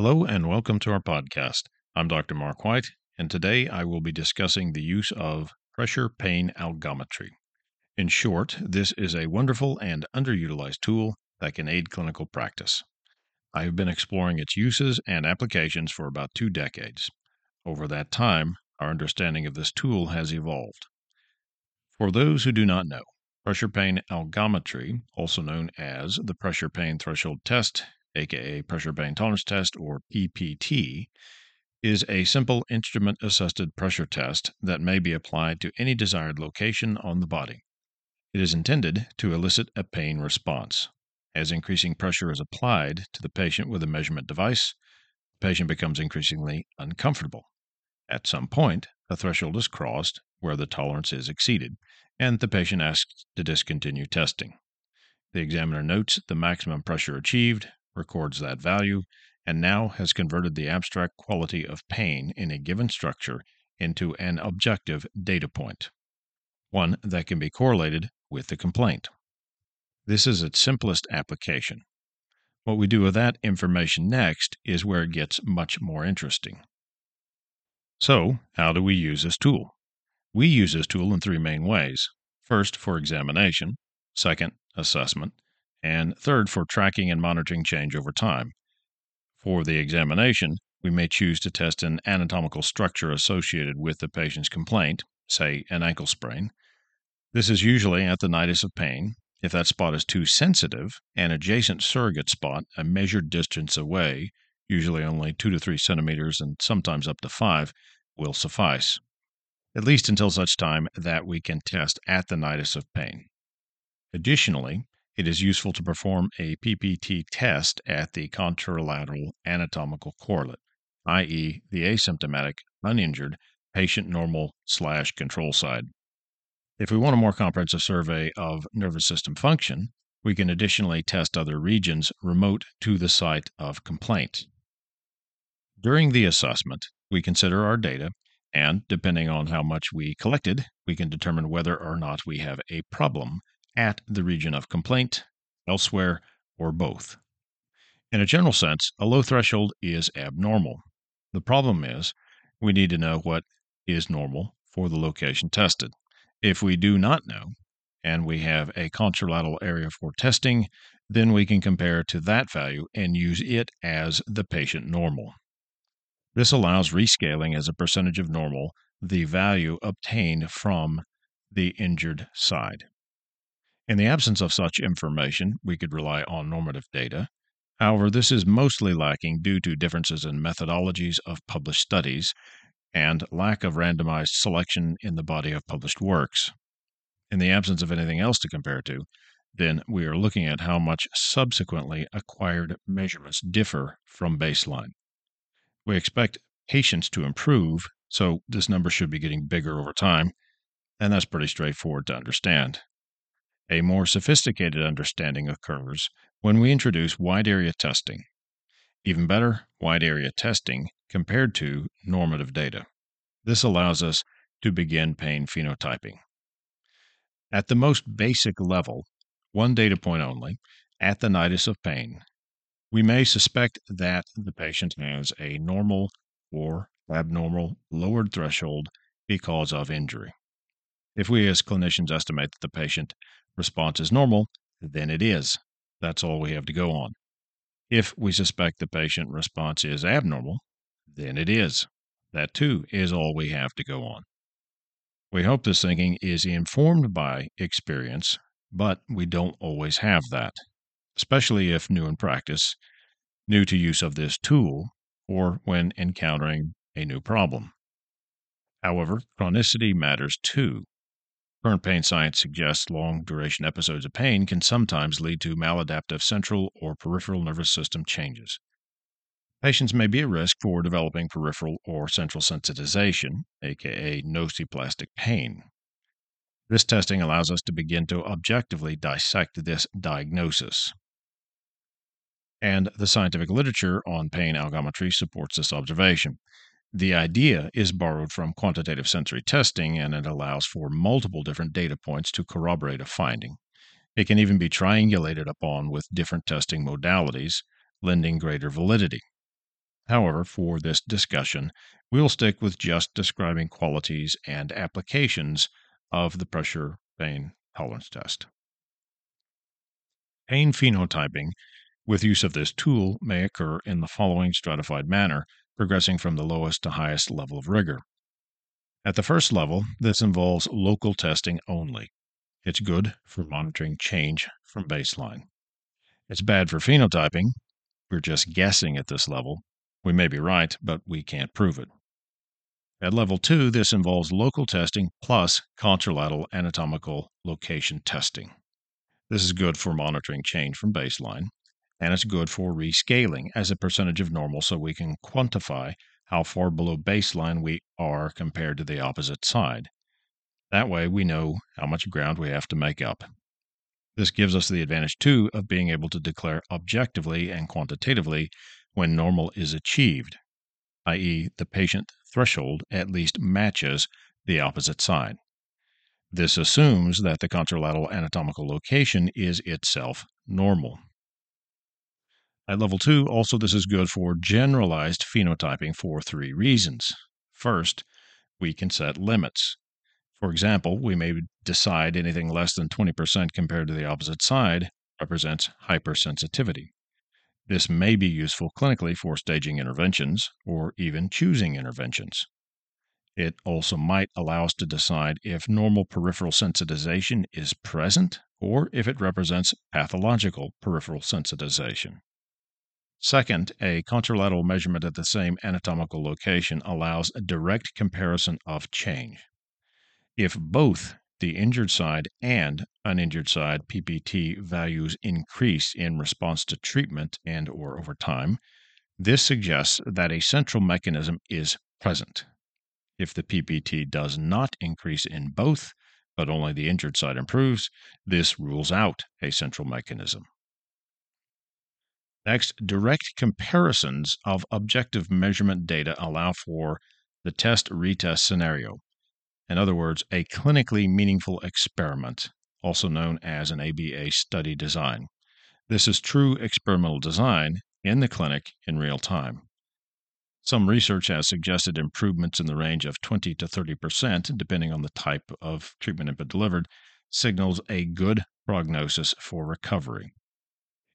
Hello and welcome to our podcast. I'm Dr. Mark White, and today I will be discussing the use of pressure pain algometry. In short, this is a wonderful and underutilized tool that can aid clinical practice. I have been exploring its uses and applications for about two decades. Over that time, our understanding of this tool has evolved. For those who do not know, pressure pain algometry, also known as the pressure pain threshold test, aka pressure pain tolerance test or PPT, is a simple instrument assisted pressure test that may be applied to any desired location on the body. It is intended to elicit a pain response. As increasing pressure is applied to the patient with a measurement device, the patient becomes increasingly uncomfortable. At some point, a threshold is crossed where the tolerance is exceeded, and the patient asks to discontinue testing. The examiner notes the maximum pressure achieved, records that value, and now has converted the abstract quality of pain in a given structure into an objective data point, one that can be correlated with the complaint. This is its simplest application. What we do with that information next is where it gets much more interesting. So, how do we use this tool? We use this tool in three main ways. First, for examination, second, assessment, and third, for tracking and monitoring change over time. For the examination, we may choose to test an anatomical structure associated with the patient's complaint, say an ankle sprain. This is usually at the nidus of pain. If that spot is too sensitive, an adjacent surrogate spot, a measured distance away, usually only 2 to 3 centimeters and sometimes up to 5, will suffice at least until such time that we can test at the nidus of pain. Additionally, it is useful to perform a PPT test at the contralateral anatomical correlate, i.e., the asymptomatic, uninjured, patient normal slash control side. If we want a more comprehensive survey of nervous system function, we can additionally test other regions remote to the site of complaint. During the assessment, we consider our data and depending on how much we collected, we can determine whether or not we have a problem at the region of complaint, elsewhere, or both. In a general sense, a low threshold is abnormal. The problem is we need to know what is normal for the location tested. If we do not know, and we have a contralateral area for testing, then we can compare to that value and use it as the patient normal. This allows rescaling as a percentage of normal the value obtained from the injured side. In the absence of such information, we could rely on normative data. However, this is mostly lacking due to differences in methodologies of published studies and lack of randomized selection in the body of published works. In the absence of anything else to compare to, then we are looking at how much subsequently acquired measurements differ from baseline. We expect patients to improve, so this number should be getting bigger over time, and that's pretty straightforward to understand. A more sophisticated understanding occurs when we introduce wide area testing. Even better, wide area testing compared to normative data. This allows us to begin pain phenotyping. At the most basic level, one data point only, at the nidus of pain, we may suspect that the patient has a normal or abnormal lowered threshold because of injury. If we as clinicians estimate that the patient response is normal, then it is. That's all we have to go on. If we suspect the patient response is abnormal, then it is. That too is all we have to go on. We hope this thinking is informed by experience, but we don't always have that especially if new in practice, new to use of this tool, or when encountering a new problem. However, chronicity matters too. Current pain science suggests long duration episodes of pain can sometimes lead to maladaptive central or peripheral nervous system changes. Patients may be at risk for developing peripheral or central sensitization, aka nociplastic pain. This testing allows us to begin to objectively dissect this diagnosis and the scientific literature on pain algometry supports this observation. The idea is borrowed from quantitative sensory testing and it allows for multiple different data points to corroborate a finding. It can even be triangulated upon with different testing modalities, lending greater validity. However, for this discussion, we'll stick with just describing qualities and applications of the pressure pain tolerance test. Pain phenotyping with use of this tool may occur in the following stratified manner, progressing from the lowest to highest level of rigor. At the first level, this involves local testing only. It's good for monitoring change from baseline. It's bad for phenotyping. We're just guessing at this level. We may be right, but we can't prove it. At level 2, this involves local testing plus contralateral anatomical location testing. This is good for monitoring change from baseline, and it's good for rescaling as a percentage of normal so we can quantify how far below baseline we are compared to the opposite side. That way, we know how much ground we have to make up. This gives us the advantage, too, of being able to declare objectively and quantitatively when normal is achieved, i.e., the patient threshold at least matches the opposite side. This assumes that the contralateral anatomical location is itself normal. At level 2, also this is good for generalized phenotyping for three reasons. First, we can set limits. For example, we may decide anything less than 20% compared to the opposite side represents hypersensitivity. This may be useful clinically for staging interventions or even choosing interventions. It also might allow us to decide if normal peripheral sensitization is present or if it represents pathological peripheral sensitization. Second, a contralateral measurement at the same anatomical location allows a direct comparison of change. If both the injured side and uninjured side PPT values increase in response to treatment and or over time, this suggests that a central mechanism is present. If the PPT does not increase in both, but only the injured side improves, this rules out a central mechanism. Next, direct comparisons of objective measurement data allow for the test retest scenario. In other words, a clinically meaningful experiment, also known as an ABA study design. This is true experimental design in the clinic in real time. Some research has suggested improvements in the range of 20 to 30 percent, depending on the type of treatment input delivered, signals a good prognosis for recovery.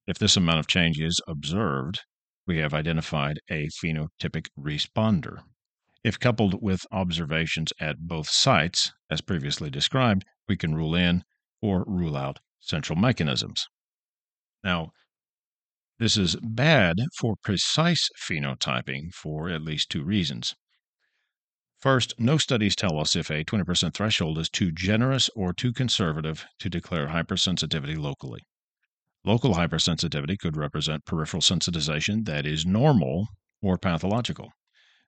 If this amount of change is observed, we have identified a phenotypic responder. If coupled with observations at both sites, as previously described, we can rule in or rule out central mechanisms. Now, this is bad for precise phenotyping for at least two reasons. First, no studies tell us if a 20% threshold is too generous or too conservative to declare hypersensitivity locally. Local hypersensitivity could represent peripheral sensitization that is normal or pathological.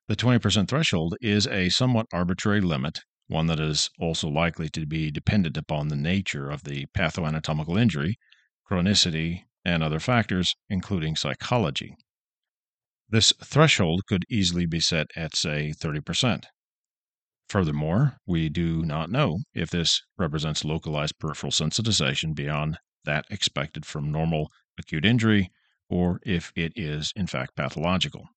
The 20% threshold is a somewhat arbitrary limit, one that is also likely to be dependent upon the nature of the pathoanatomical injury, chronicity, and other factors, including psychology. This threshold could easily be set at, say, 30%. Furthermore, we do not know if this represents localized peripheral sensitization beyond that expected from normal acute injury or if it is, in fact, pathological.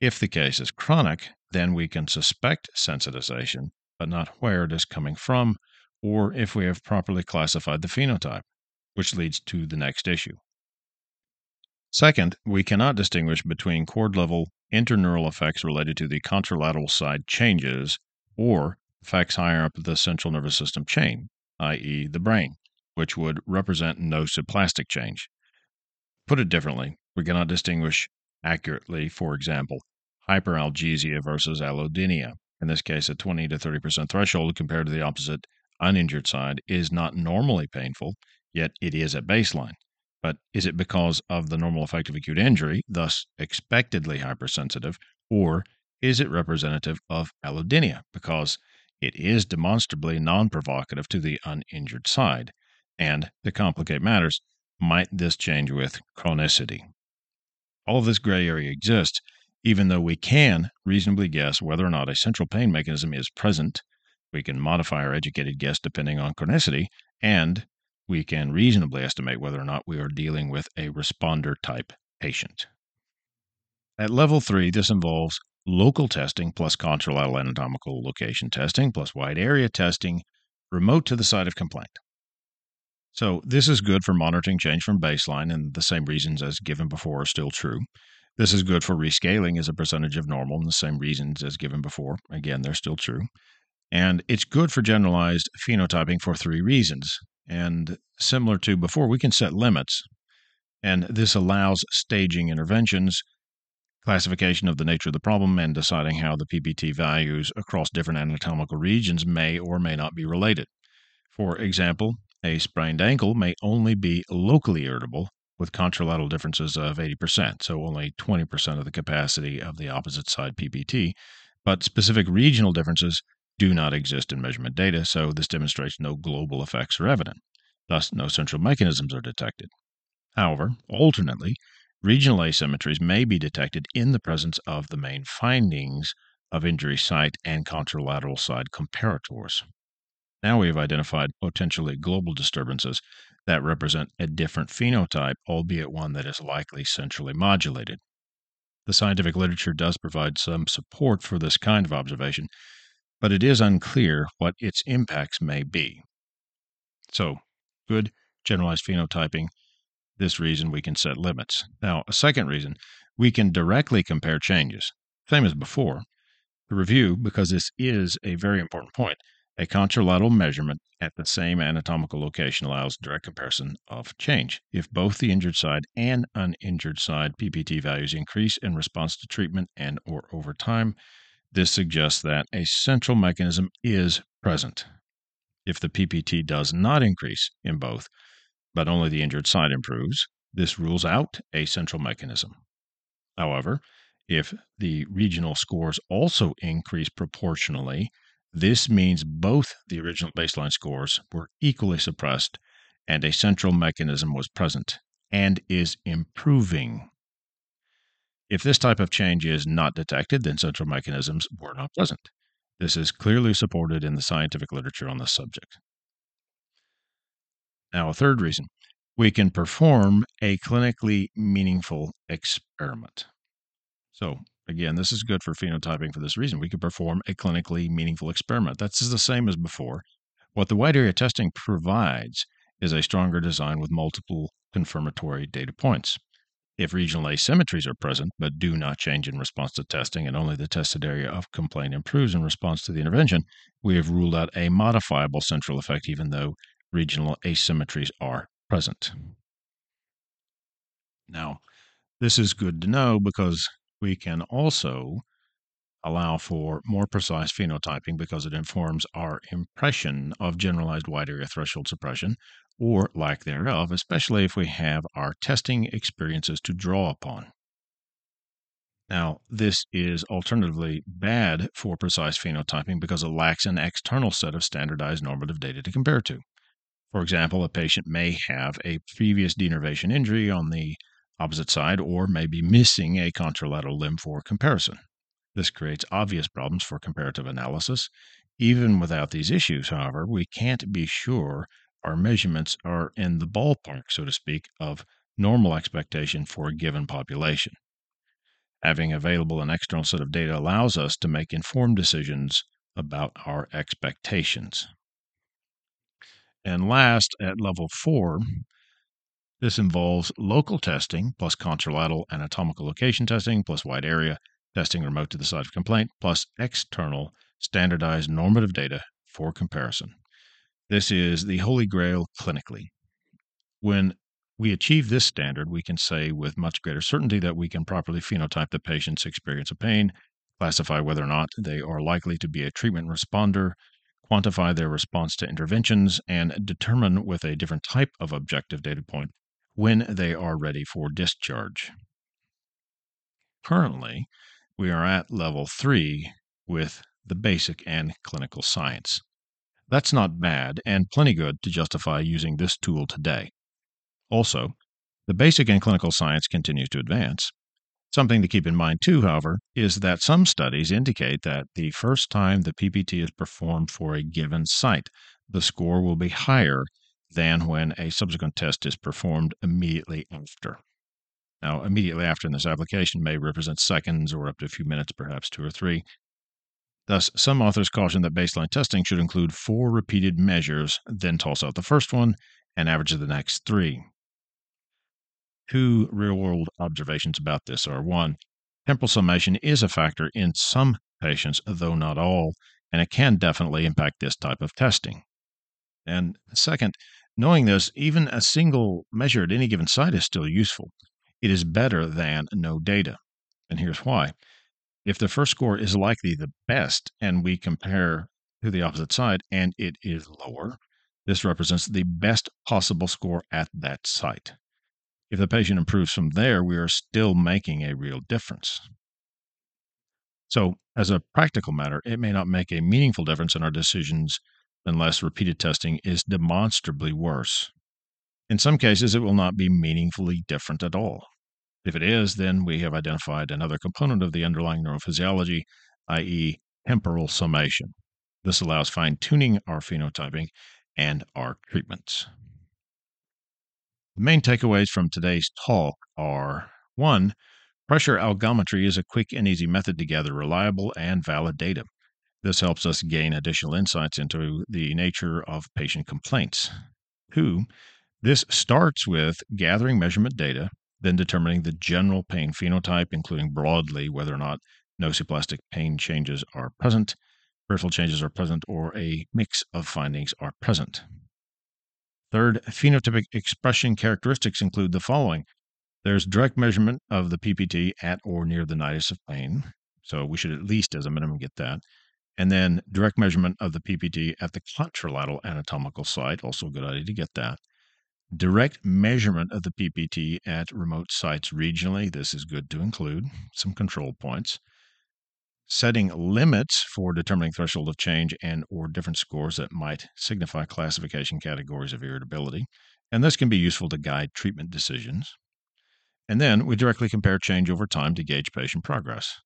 If the case is chronic, then we can suspect sensitization, but not where it is coming from, or if we have properly classified the phenotype which leads to the next issue. Second, we cannot distinguish between cord level interneural effects related to the contralateral side changes or effects higher up the central nervous system chain, i.e., the brain, which would represent nociplastic change. Put it differently, we cannot distinguish accurately, for example, hyperalgesia versus allodynia. In this case, a 20 to 30% threshold compared to the opposite uninjured side is not normally painful yet it is at baseline. But is it because of the normal effect of acute injury, thus expectedly hypersensitive, or is it representative of allodynia because it is demonstrably non provocative to the uninjured side? And to complicate matters, might this change with chronicity? All of this gray area exists, even though we can reasonably guess whether or not a central pain mechanism is present. We can modify our educated guess depending on chronicity, and we can reasonably estimate whether or not we are dealing with a responder type patient. At level three, this involves local testing plus contralateral anatomical location testing plus wide area testing remote to the site of complaint. So, this is good for monitoring change from baseline, and the same reasons as given before are still true. This is good for rescaling as a percentage of normal, and the same reasons as given before. Again, they're still true. And it's good for generalized phenotyping for three reasons. And similar to before, we can set limits. And this allows staging interventions, classification of the nature of the problem, and deciding how the PPT values across different anatomical regions may or may not be related. For example, a sprained ankle may only be locally irritable with contralateral differences of 80%, so only 20% of the capacity of the opposite side PPT, but specific regional differences do not exist in measurement data, so this demonstrates no global effects are evident. Thus, no central mechanisms are detected. However, alternately, regional asymmetries may be detected in the presence of the main findings of injury site and contralateral side comparators. Now we have identified potentially global disturbances that represent a different phenotype, albeit one that is likely centrally modulated. The scientific literature does provide some support for this kind of observation, but it is unclear what its impacts may be. So, good generalized phenotyping. This reason we can set limits. Now, a second reason, we can directly compare changes. Same as before. To review, because this is a very important point, a contralateral measurement at the same anatomical location allows direct comparison of change. If both the injured side and uninjured side PPT values increase in response to treatment and or over time, this suggests that a central mechanism is present. If the PPT does not increase in both, but only the injured side improves, this rules out a central mechanism. However, if the regional scores also increase proportionally, this means both the original baseline scores were equally suppressed and a central mechanism was present and is improving. If this type of change is not detected, then central mechanisms were not present. This is clearly supported in the scientific literature on this subject. Now, a third reason we can perform a clinically meaningful experiment. So, Again, this is good for phenotyping for this reason. We could perform a clinically meaningful experiment. That's the same as before. What the wide area testing provides is a stronger design with multiple confirmatory data points. If regional asymmetries are present but do not change in response to testing and only the tested area of complaint improves in response to the intervention, we have ruled out a modifiable central effect even though regional asymmetries are present. Now, this is good to know because we can also allow for more precise phenotyping because it informs our impression of generalized wide area threshold suppression or lack thereof, especially if we have our testing experiences to draw upon. Now, this is alternatively bad for precise phenotyping because it lacks an external set of standardized normative data to compare to. For example, a patient may have a previous denervation injury on the opposite side or may be missing a contralateral limb for comparison. This creates obvious problems for comparative analysis. Even without these issues, however, we can't be sure our measurements are in the ballpark, so to speak, of normal expectation for a given population. Having available an external set of data allows us to make informed decisions about our expectations. And last, at level four, this involves local testing plus contralateral anatomical location testing plus wide area testing remote to the site of complaint plus external standardized normative data for comparison. This is the holy grail clinically. When we achieve this standard, we can say with much greater certainty that we can properly phenotype the patient's experience of pain, classify whether or not they are likely to be a treatment responder, quantify their response to interventions, and determine with a different type of objective data point when they are ready for discharge. Currently, we are at level three with the basic and clinical science. That's not bad and plenty good to justify using this tool today. Also, the basic and clinical science continues to advance. Something to keep in mind, too, however, is that some studies indicate that the first time the PPT is performed for a given site, the score will be higher than when a subsequent test is performed immediately after. Now, immediately after in this application may represent seconds or up to a few minutes, perhaps two or three. Thus, some authors caution that baseline testing should include four repeated measures, then toss out the first one and average the next three. Two real world observations about this are one, temporal summation is a factor in some patients, though not all, and it can definitely impact this type of testing. And second, knowing this, even a single measure at any given site is still useful. It is better than no data. And here's why. If the first score is likely the best and we compare to the opposite side and it is lower, this represents the best possible score at that site. If the patient improves from there, we are still making a real difference. So, as a practical matter, it may not make a meaningful difference in our decisions unless repeated testing is demonstrably worse. In some cases, it will not be meaningfully different at all. If it is, then we have identified another component of the underlying neurophysiology, i.e., temporal summation. This allows fine tuning our phenotyping and our treatments. The main takeaways from today's talk are one, pressure algometry is a quick and easy method to gather reliable and valid data. This helps us gain additional insights into the nature of patient complaints. Two, this starts with gathering measurement data then determining the general pain phenotype, including broadly whether or not nociplastic pain changes are present, peripheral changes are present, or a mix of findings are present. Third, phenotypic expression characteristics include the following there's direct measurement of the PPT at or near the nidus of pain. So we should at least, as a minimum, get that. And then direct measurement of the PPT at the contralateral anatomical site. Also a good idea to get that direct measurement of the PPT at remote sites regionally. This is good to include some control points. Setting limits for determining threshold of change and or different scores that might signify classification categories of irritability. And this can be useful to guide treatment decisions. And then we directly compare change over time to gauge patient progress.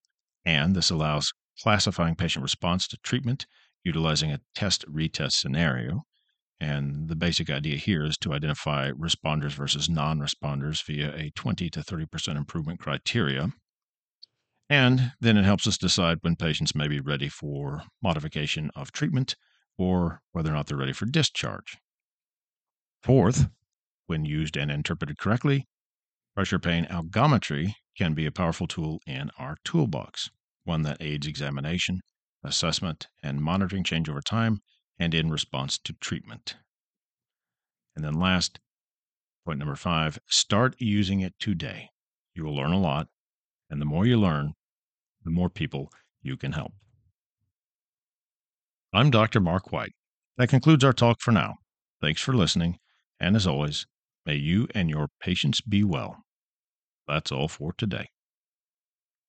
And this allows classifying patient response to treatment utilizing a test retest scenario and the basic idea here is to identify responders versus non responders via a 20 to 30% improvement criteria. And then it helps us decide when patients may be ready for modification of treatment or whether or not they're ready for discharge. Fourth, when used and interpreted correctly, pressure pain algometry can be a powerful tool in our toolbox, one that aids examination, assessment, and monitoring change over time and in response to treatment. And then last, point number five, start using it today. You will learn a lot. And the more you learn, the more people you can help. I'm Dr. Mark White. That concludes our talk for now. Thanks for listening. And as always, may you and your patients be well. That's all for today.